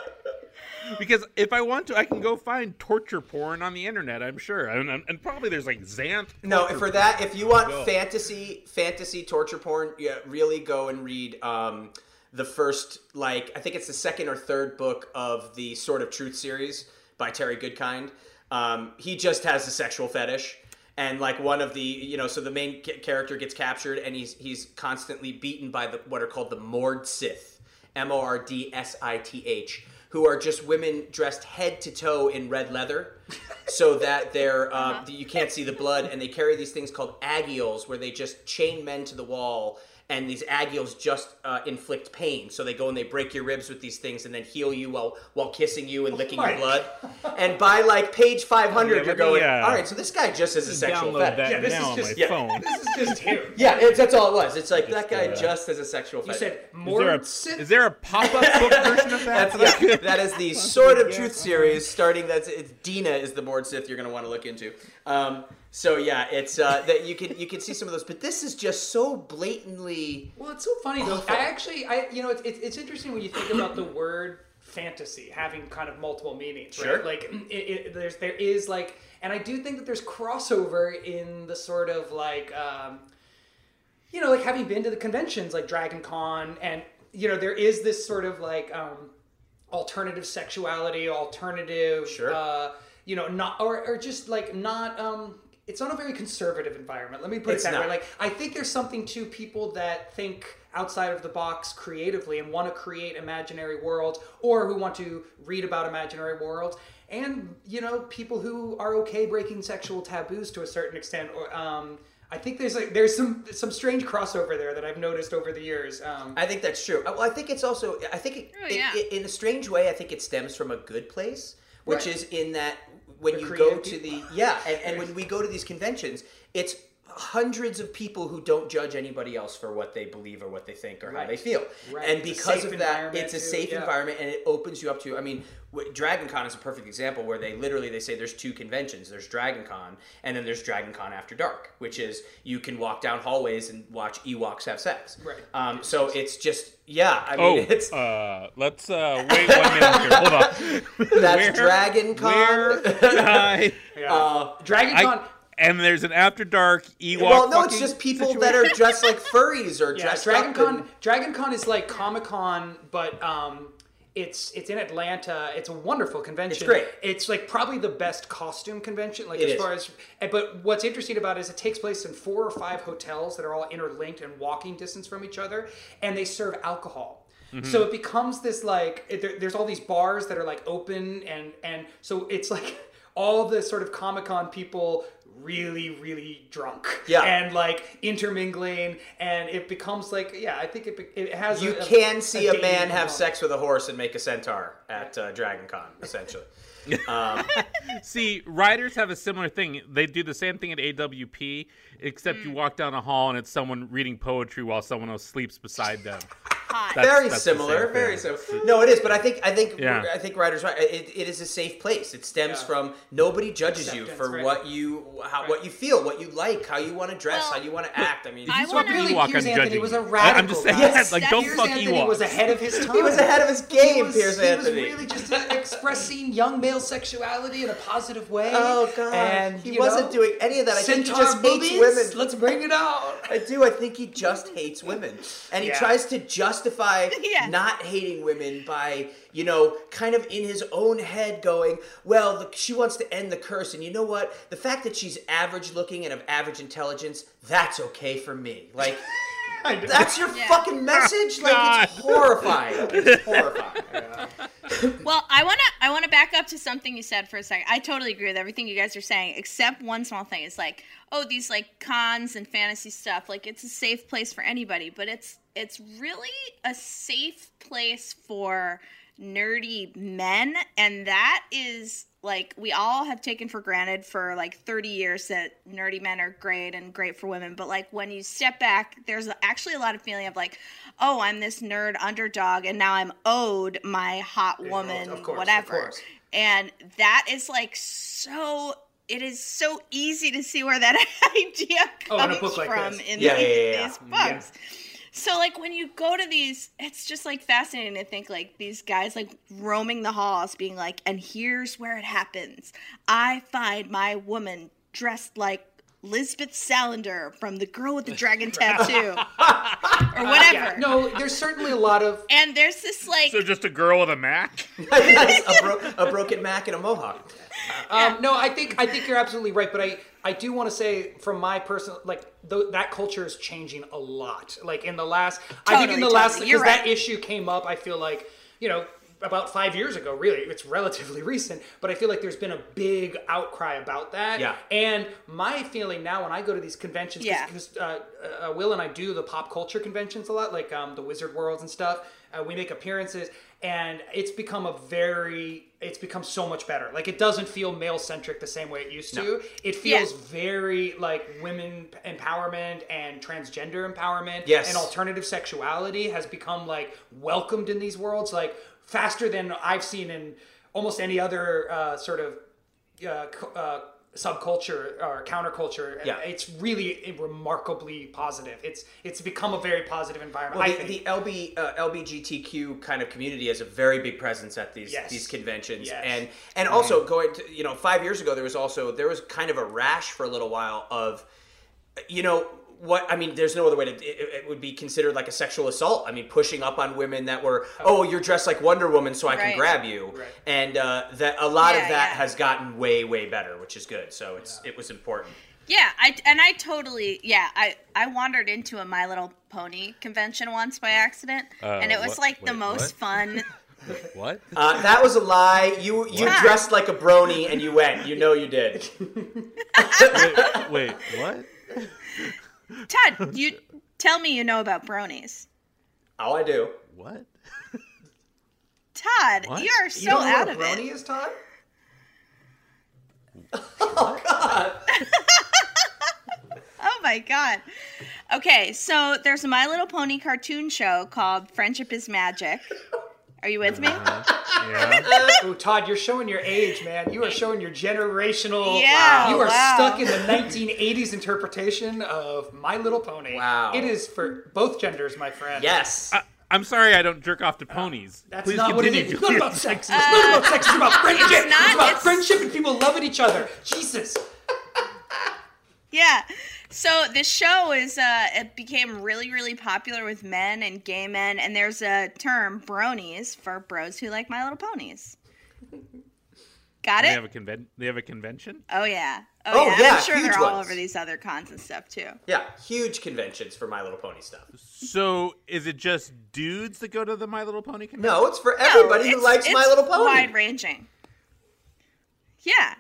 Because if I want to, I can go find torture porn on the internet. I'm sure, and, and- and probably there's like Xanth. No, torture for that, if you want Go. fantasy fantasy torture porn, yeah, really go and read um, the first, like I think it's the second or third book of the Sword of Truth series by Terry Goodkind. Um, he just has a sexual fetish, and like one of the, you know, so the main character gets captured, and he's he's constantly beaten by the what are called the Mord Sith, M O R D S I T H. Who are just women dressed head to toe in red leather, so that they're uh, you can't see the blood, and they carry these things called Agiels, where they just chain men to the wall, and these Agiels just uh, inflict pain. So they go and they break your ribs with these things, and then heal you while while kissing you and licking your blood. And by like page five hundred, Yeah, you're let me, going, uh, all right, so this guy just has a sexual fetish. that Yeah, this now is on just- my yeah. phone. This is just him. Yeah, it's, that's all it was. It's like that guy uh, just has a sexual You fetish. said Is there, more a, is there a pop-up book version of that? That's, yeah, that is the Sword of Truth series. Starting that's it's Denna is the Mord Sith you're going to want to look into. Um, so yeah, it's uh, that you can you can see some of those, but this is just so blatantly. Well, it's so funny though. I actually, I you know, it's, it's interesting when you think about the word fantasy having kind of multiple meanings, Sure. Like it, it, there's there is like, and I do think that there's crossover in the sort of like, um, you know, like having been to the conventions like Dragon Con, and you know, there is this sort of like um, alternative sexuality, alternative, Sure. uh, you know, not or, or just like not. Um, it's not a very conservative environment. Let me put It's it that way. Like I think there's something to people that think outside of the box creatively and want to create imaginary worlds, or who want to read about imaginary worlds, and you know, people who are okay breaking sexual taboos to a certain extent. Or um, I think there's like there's some some strange crossover there that I've noticed over the years. Um, I think that's true. Well, I think it's also. I think it, Oh, it- it- in a strange way, I think it stems from a good place, which Right. is in that when The you go to the yeah, and, and when we go to these conventions, it's hundreds of people who don't judge anybody else for what they believe or what they think or how they feel. Right. And It's because of that, it's a too, safe yeah. environment and it opens you up to I mean, w- Dragon Con is a perfect example where they literally they say there's two conventions. There's Dragon Con and then there's Dragon Con After Dark, which is you can walk down hallways and watch Ewoks have sex. Right. Um, so it's just yeah, I Oh, it's uh, let's uh, wait one minute here. Hold on. that's where- Dragon Con. Where did I- uh, Dragon I- Con. And there's an after dark Ewok. well, no, it's just people situation. that are dressed like furries or Yeah, dressed Dragon up Con. in- Dragon Con is like Comic Con, but um, it's it's in Atlanta. It's a wonderful convention. It's great. It's like probably the best costume convention. Like It as is. far as, but what's interesting about it is it takes place in four or five hotels that are all interlinked and walking distance from each other, and they serve alcohol. Mm-hmm. So it becomes this like it, there, there's all these bars that are like open and and so it's like all the sort of Comic Con people really really drunk Yeah. and like intermingling and it becomes like yeah I think it it has You a- a- can see a, dating man have element. sex with a horse and make a centaur at uh, Dragon Con, essentially. Um, See, writers have a similar thing. They do the same thing at AWP, except Mm. you walk down a hall and it's someone reading poetry while someone else sleeps beside them. Hot. That's- very that's similar, very similar. No, it is, but I think I think Yeah. I think writers right. It, it is a safe place. It stems Yeah. from nobody judges you for right. what you how, Right. what you feel, what you like, how you want to dress, Well, how you want to act. I mean, I He's wanna- fucking Really, Ewok, Piers I'm Anthony judging was a radical. I'm just saying, guy. like, Yes, don't Piers fuck Anthony Ewok. was ahead of his time. he was ahead of his game, He was, Piers he Anthony. was really just expressing young male sexuality in a positive way. oh god, and he wasn't know, doing any of that. I think he centaur just hates women. Let's bring it out. I do. I think he just hates women, and he tries to justify Yeah. not hating women by, you know, kind of in his own head going, "Well, the, she wants to end the curse, and you know what? The fact that she's average looking and of average intelligence, that's okay for me." Like. That's your Yeah. fucking message? Like God. it's horrifying. It's horrifying. Well, I wanna I wanna back up to something you said for a second. I totally agree with everything you guys are saying, except one small thing. It's like, oh, these like cons and fantasy stuff, like it's a safe place for anybody, but it's it's really a safe place for nerdy men, and that is like we all have taken for granted for like 30 years that nerdy men are great and great for women but like when you step back there's actually a lot of feeling of like oh i'm this nerd underdog and now i'm owed my hot woman of course, of whatever course. and that is like so it is so easy to see where that idea Oh, in a comes book like from this. in Yeah, these, yeah, yeah, yeah. these books so like when you go to these, it's just like fascinating to think like these guys like roaming the halls, being like, and here's where it happens. I find my woman dressed like Lisbeth Salander from The Girl with the Dragon Tattoo, or whatever. Yeah, no, there's certainly a lot of And there's this like, So just a girl with a Mac? a, bro- a broken Mac and a mohawk. Um, no, I think I think you're absolutely right, but I I do want to say from my personal like th- that culture is changing a lot. Like in the last, I think in the Totally, last totally. because You're that issue came up. I feel like you know about five years ago. Really, it's relatively recent, but I feel like there's been a big outcry about that. Yeah. And my feeling now when I go to these conventions, Yeah. because uh, uh, Will and I do the pop culture conventions a lot, like um, the Wizard Worlds and stuff. Uh, we make appearances, and it's become a very, it's become so much better. Like it doesn't feel male centric the same way it used to. It feels Yeah. very like women empowerment and transgender empowerment Yes. and alternative sexuality has become like welcomed in these worlds like faster than I've seen in almost any other uh, sort of uh, uh, subculture or counterculture. Yeah. it's really remarkably positive. It's it's become a very positive environment. Well, I the, the LB uh, LBGTQ kind of community has a very big presence at these Yes. these conventions, Yes. and and also going to you know five years ago there was also there was kind of a rash for a little while of you know what I mean. There's no other way to it, it would be considered like a sexual assault. I mean, pushing up on women that were oh you're dressed like Wonder Woman so I can grab you, Right. and uh, that a lot Yeah, of that yeah. has gotten way way better, which is good. So it's it was important. yeah, I and I totally, yeah, I I wandered into a My Little Pony convention once by accident, Uh, and it was what- like the most what? fun. What? Uh, that was a lie. You you What? dressed like a brony and you went. You know you did. wait, wait, what? Tod, you tell me you know about bronies. Oh, I do. What? Tod, What? you are you so don't know out what of a brony it. is, Tod? Oh my my god. Okay, so there's a My Little Pony cartoon show called Friendship is Magic. Are you with me? Uh-huh. Yeah. Oh, Tod, you're showing your age, man. You are showing your generational. Yeah, You are wow. stuck in the 1980s interpretation of My Little Pony. Wow. It is for both genders, my friend. Yes. I, I'm sorry I don't jerk off to uh, ponies. That's Please not what it continue. is. It's not about sex. It's not uh, about sex. It's about friendship. It's, not- about it's- friendship and people loving each other. Jesus. Yeah. So this show is uh it became really really popular with men and gay men and there's a term bronies for bros who like My Little Ponies. Got They it? have a conven- They have a convention. Oh yeah. Oh, Oh, yeah. yeah, I'm sure huge they're all ones. over these other cons and stuff too. yeah. Huge conventions for My Little Pony stuff. So is it just dudes that go to the My Little Pony convention? No, it's for everybody who likes My Little Pony. Wide ranging. Yeah.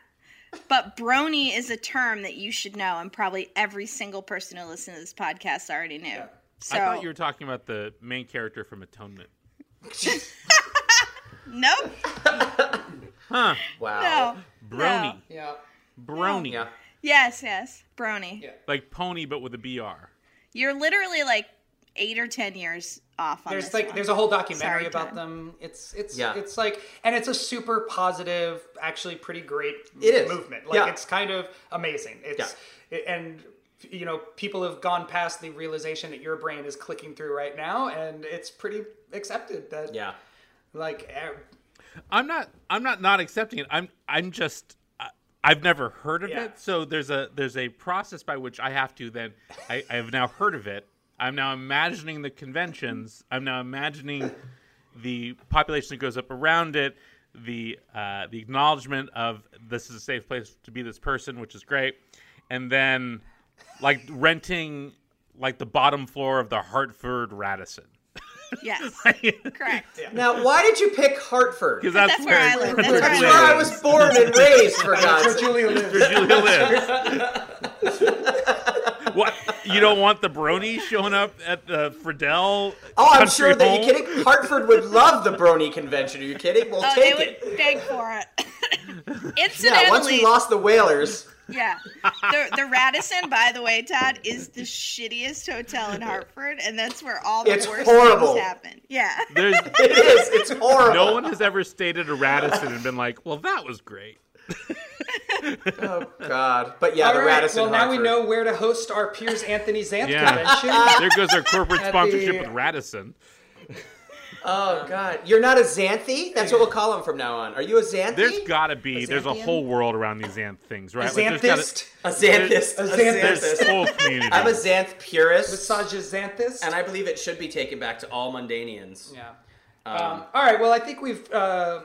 But brony is a term that you should know, and probably every single person who listens to this podcast already knew. So I thought you were talking about the main character from Atonement. nope, Huh? Wow. no, Brony. no. Yeah. Brony. Yeah. Yes, yes, brony. Yeah. Like pony, but with a BR. You're literally like eight or ten years off on There's this like one. there's a whole documentary Sorry, about Tod. them. It's it's Yeah. it's like and it's a super positive, actually pretty great It is. movement. Like Yeah. it's kind of amazing. It's it- and you know people have gone past the realization that your brain is clicking through right now, and it's pretty accepted that Yeah. like I'm not. I'm not not accepting it. I'm. I'm just. I- I've never heard of Yeah. it. So there's a there's a process by which I have to then. I, I have now heard of it. I'm now imagining the conventions. I'm now imagining the population that goes up around it. The uh, the acknowledgement of this is a safe place to be this person, which is great, and then like renting like the bottom floor of the Hartford Radisson. yes, Because correct. Now, why did you pick Hartford? that's, that's where I live. That's where I That's live. where I was born and raised, for God's sake. Julia lives. Julia lives. what? You don't want the brony showing up at the Friedle? Oh, I'm country sure that home? you kidding. Hartford would love the Brony convention. Are you kidding? We'll Oh, take they it. would beg for it. Yeah, Incidentally, once we lost the Whalers. Yeah. The the Radisson, by the way, Tod, is the shittiest hotel in Hartford, and that's where all the It's worst horrible. things happen. Yeah. There's It is. It's horrible. no one has ever stayed at a Radisson and been like, "Well, that was great." Oh God. But yeah, All the right, Radisson. well now we know where to host our Piers Anthony Xanth Yeah. convention. There goes our corporate At sponsorship the- with Radisson. Oh God, you're not a Xanthi? That's what we'll call him from now on. Are you a Xanthi? There's got to be. There's a whole world around these Xanth things, right? A Like, there's gotta- a Xanthist. A A Xanthist. Whole community. I'm a Xanth purist, Massages Xanthist. and I believe it should be taken back to all Mundanians. Yeah. Um, all right. Well, I think we've uh,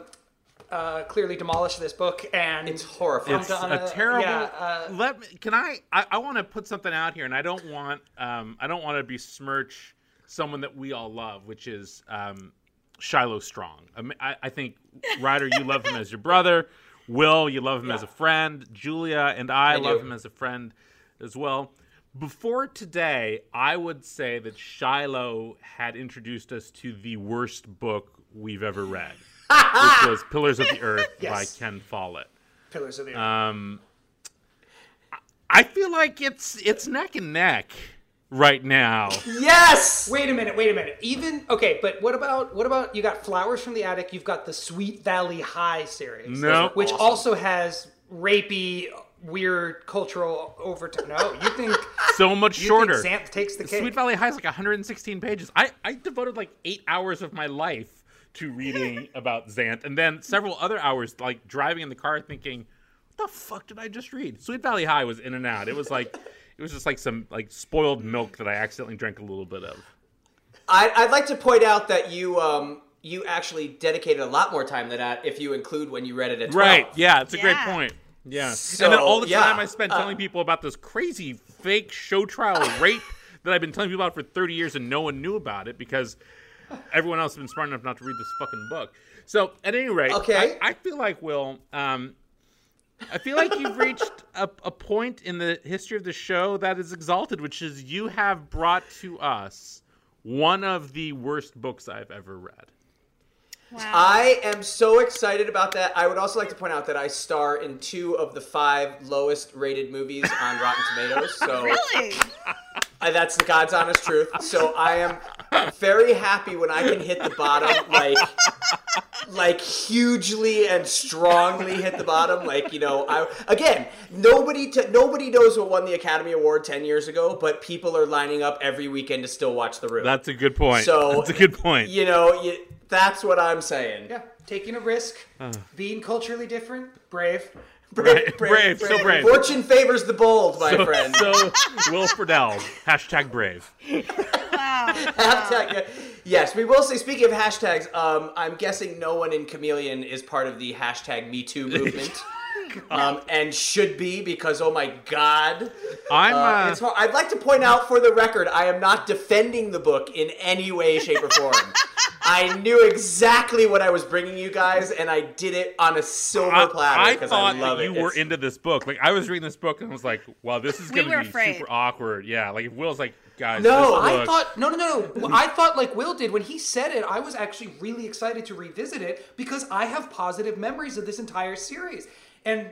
uh, clearly demolished this book, and It's horrifying. it's on a a- terrible. yeah, uh, let me. Can I? I, I want to put something out here, and I don't want. Um, I don't want to besmirch someone that we all love, which is um, Shiloh Strong. I, mean, I, I think Rider, you love him as your brother. Will, you love him as a friend. Julia and I, I love do. him as a friend as well. Before today, I would say that Shiloh had introduced us to the worst book we've ever read, which was Pillars of the Earth Yes. by Ken Follett. Pillars of the Earth. Um, I feel like it's it's neck and neck right now. Yes. Wait a minute, wait a minute. Even okay, but what about what about you got Flowers from the Attic, you've got the Sweet Valley High series. Nope. Which Awesome. also has rapey weird cultural overtone. No, you think So much you shorter. think Xanth takes the cake. Sweet Valley High is like 116 pages. I, I devoted like eight hours of my life to reading about Xanth, and then several other hours like driving in the car thinking, "What the fuck did I just read?" Sweet Valley High was in and out. It was like it was just like some like spoiled milk that I accidentally drank a little bit of. I, I'd like to point out that you um you actually dedicated a lot more time than that if you include when you read it at 12. Right. Yeah, it's a great point. Yeah. So, and then all the yeah, time I spent uh, telling people about this crazy fake show trial rape that I've been telling people about for 30 years and no one knew about it because everyone else has been smart enough not to read this fucking book. So, at any rate, Okay. I, I feel like, Will, um, I feel like you've reached a, a point in the history of the show that is exalted, which is you have brought to us one of the worst books I've ever read. Wow. I am so excited about that. I would also like to point out that I star in two of the five lowest rated movies on Rotten Tomatoes. So really? Uh, that's the God's honest truth. So I am very happy when I can hit the bottom, like, like hugely and strongly hit the bottom. Like you know, I again, nobody to, nobody knows what won the Academy Award ten years ago, but people are lining up every weekend to still watch The Room. That's a good point. So, That's a good point. you know, you, that's what I'm saying. Yeah, taking a risk, being culturally different, brave. Right, brave, so brave. Fortune favors the bold, my friend. So, Will Friedle, hashtag brave. Wow. Hashtag, yes, we will say. Speaking of hashtags, um, I'm guessing no one in Chameleon is part of the hashtag Me Too movement, um, and should be because oh my god, I'm. uh, Uh, it's hard. I'd like to point out for the record, I am not defending the book in any way, shape, or form. I knew exactly what I was bringing you guys, and I did it on a silver I, platter I because thought I love that it. you were It's- into this book. Like I was reading this book and I was like, "Wow, this is going were to be afraid. super awkward." Yeah, like if Will's like, "Guys, No, this I thought no, no, no, no. I thought like Will did when he said it. I was actually really excited to revisit it because I have positive memories of this entire series. And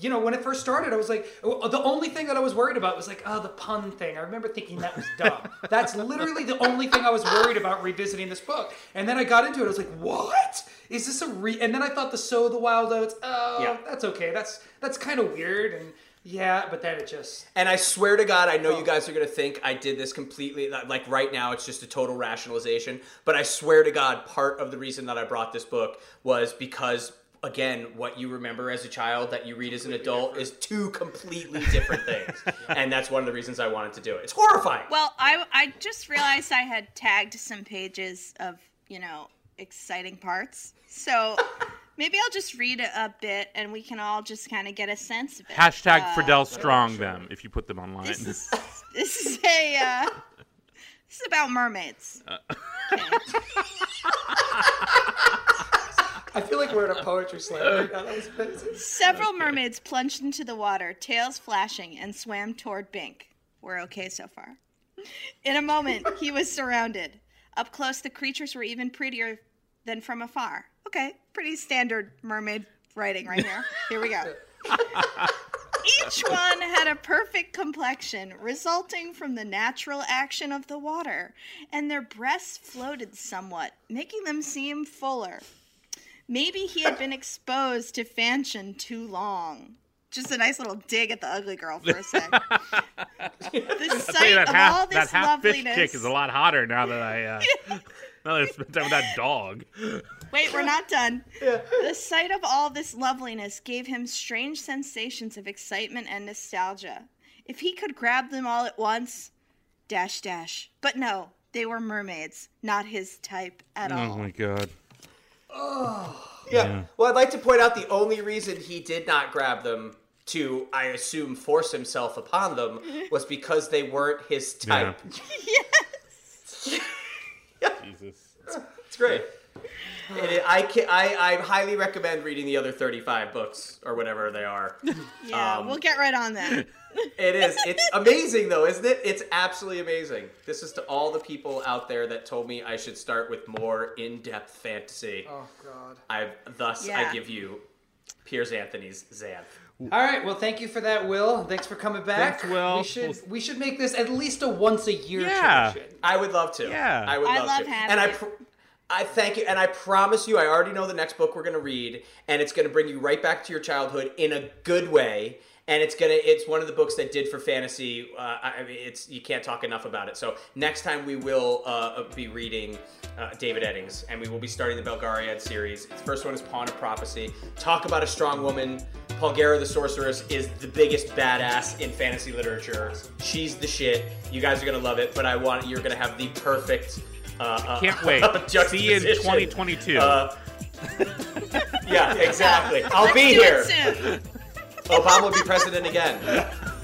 you know, when it first started, I was like, the only thing that I was worried about was like, oh, the pun thing. I remember thinking that was dumb. That's literally the only thing I was worried about revisiting this book. And then I got into it. I was like, what? Is this a re? And then I thought the sow the wild oats. Oh, Yeah. that's okay. That's that's kind of weird. And yeah, but then it just And I swear to God, I know Oh. you guys are going to think I did this completely. Like right now, it's just a total rationalization. But I swear to God, part of the reason that I brought this book was because, again, what you remember as a child that you read as an adult is two completely different things. and that's one of the reasons I wanted to do it. It's horrifying. Well, I I just realized I had tagged some pages of you know exciting parts. So maybe I'll just read a, a bit, and we can all just kind of get a sense of it. hashtag Uh, Friedle Strong them if you put them online. This is this is a uh, this is about mermaids. Uh. Okay. I feel like we're in a poetry slam right now. That was amazing. Several mermaids plunged into the water, tails flashing, and swam toward Bink. We're okay so far. In a moment, he was surrounded. Up close, the creatures were even prettier than from afar. Okay, pretty standard mermaid writing right here. Here we go. Each one had a perfect complexion resulting from the natural action of the water, and their breasts floated somewhat, making them seem fuller. Maybe he had been exposed to Fanchon too long. Just a nice little dig at the ugly girl for a sec. the I'll tell you sight that of half, all that this half fish loveliness. chick is a lot hotter now that I uh, now that I spent time with that dog. Wait, we're not done. The sight of all this loveliness gave him strange sensations of excitement and nostalgia. If he could grab them all at once, dash dash. But no, they were mermaids, not his type at Oh all. Oh my god. Yeah. Well, I'd like to point out the only reason he did not grab them to, I assume, force himself upon them was because they weren't his type. Yes. yeah. Jesus. It's great. And it, I, can, I I highly recommend reading the other 35 books or whatever they are. Yeah, Um, we'll get right on that. It is. It's amazing though, isn't it? It's absolutely amazing. This is to all the people out there that told me I should start with more in-depth fantasy. Oh God. I thus Yeah. I give you Piers Anthony's Xanth. All right. Well, thank you for that, Will. Thanks for coming back. Thanks, Will. We should We'll- we should make this at least a once a year Yeah. tradition. I would love to. Yeah. I would I love, love to. having and I pr- I thank you and I promise you I already know the next book we're going to read and it's going to bring you right back to your childhood in a good way. And it's gonna. It's one of the books that did for fantasy. Uh, I mean, it's you can't talk enough about it. So next time we will uh, be reading uh, David Eddings, and we will be starting the Belgariad series. The first one is Pawn of Prophecy. Talk about a strong woman. Polgara the Sorceress is the biggest badass in fantasy literature. She's the shit. You guys are gonna love it. But I want you're gonna have the perfect. Uh, uh, Can't wait. See you in 2022. Uh, yeah, exactly. I'll Let's be here. Obama will be president again.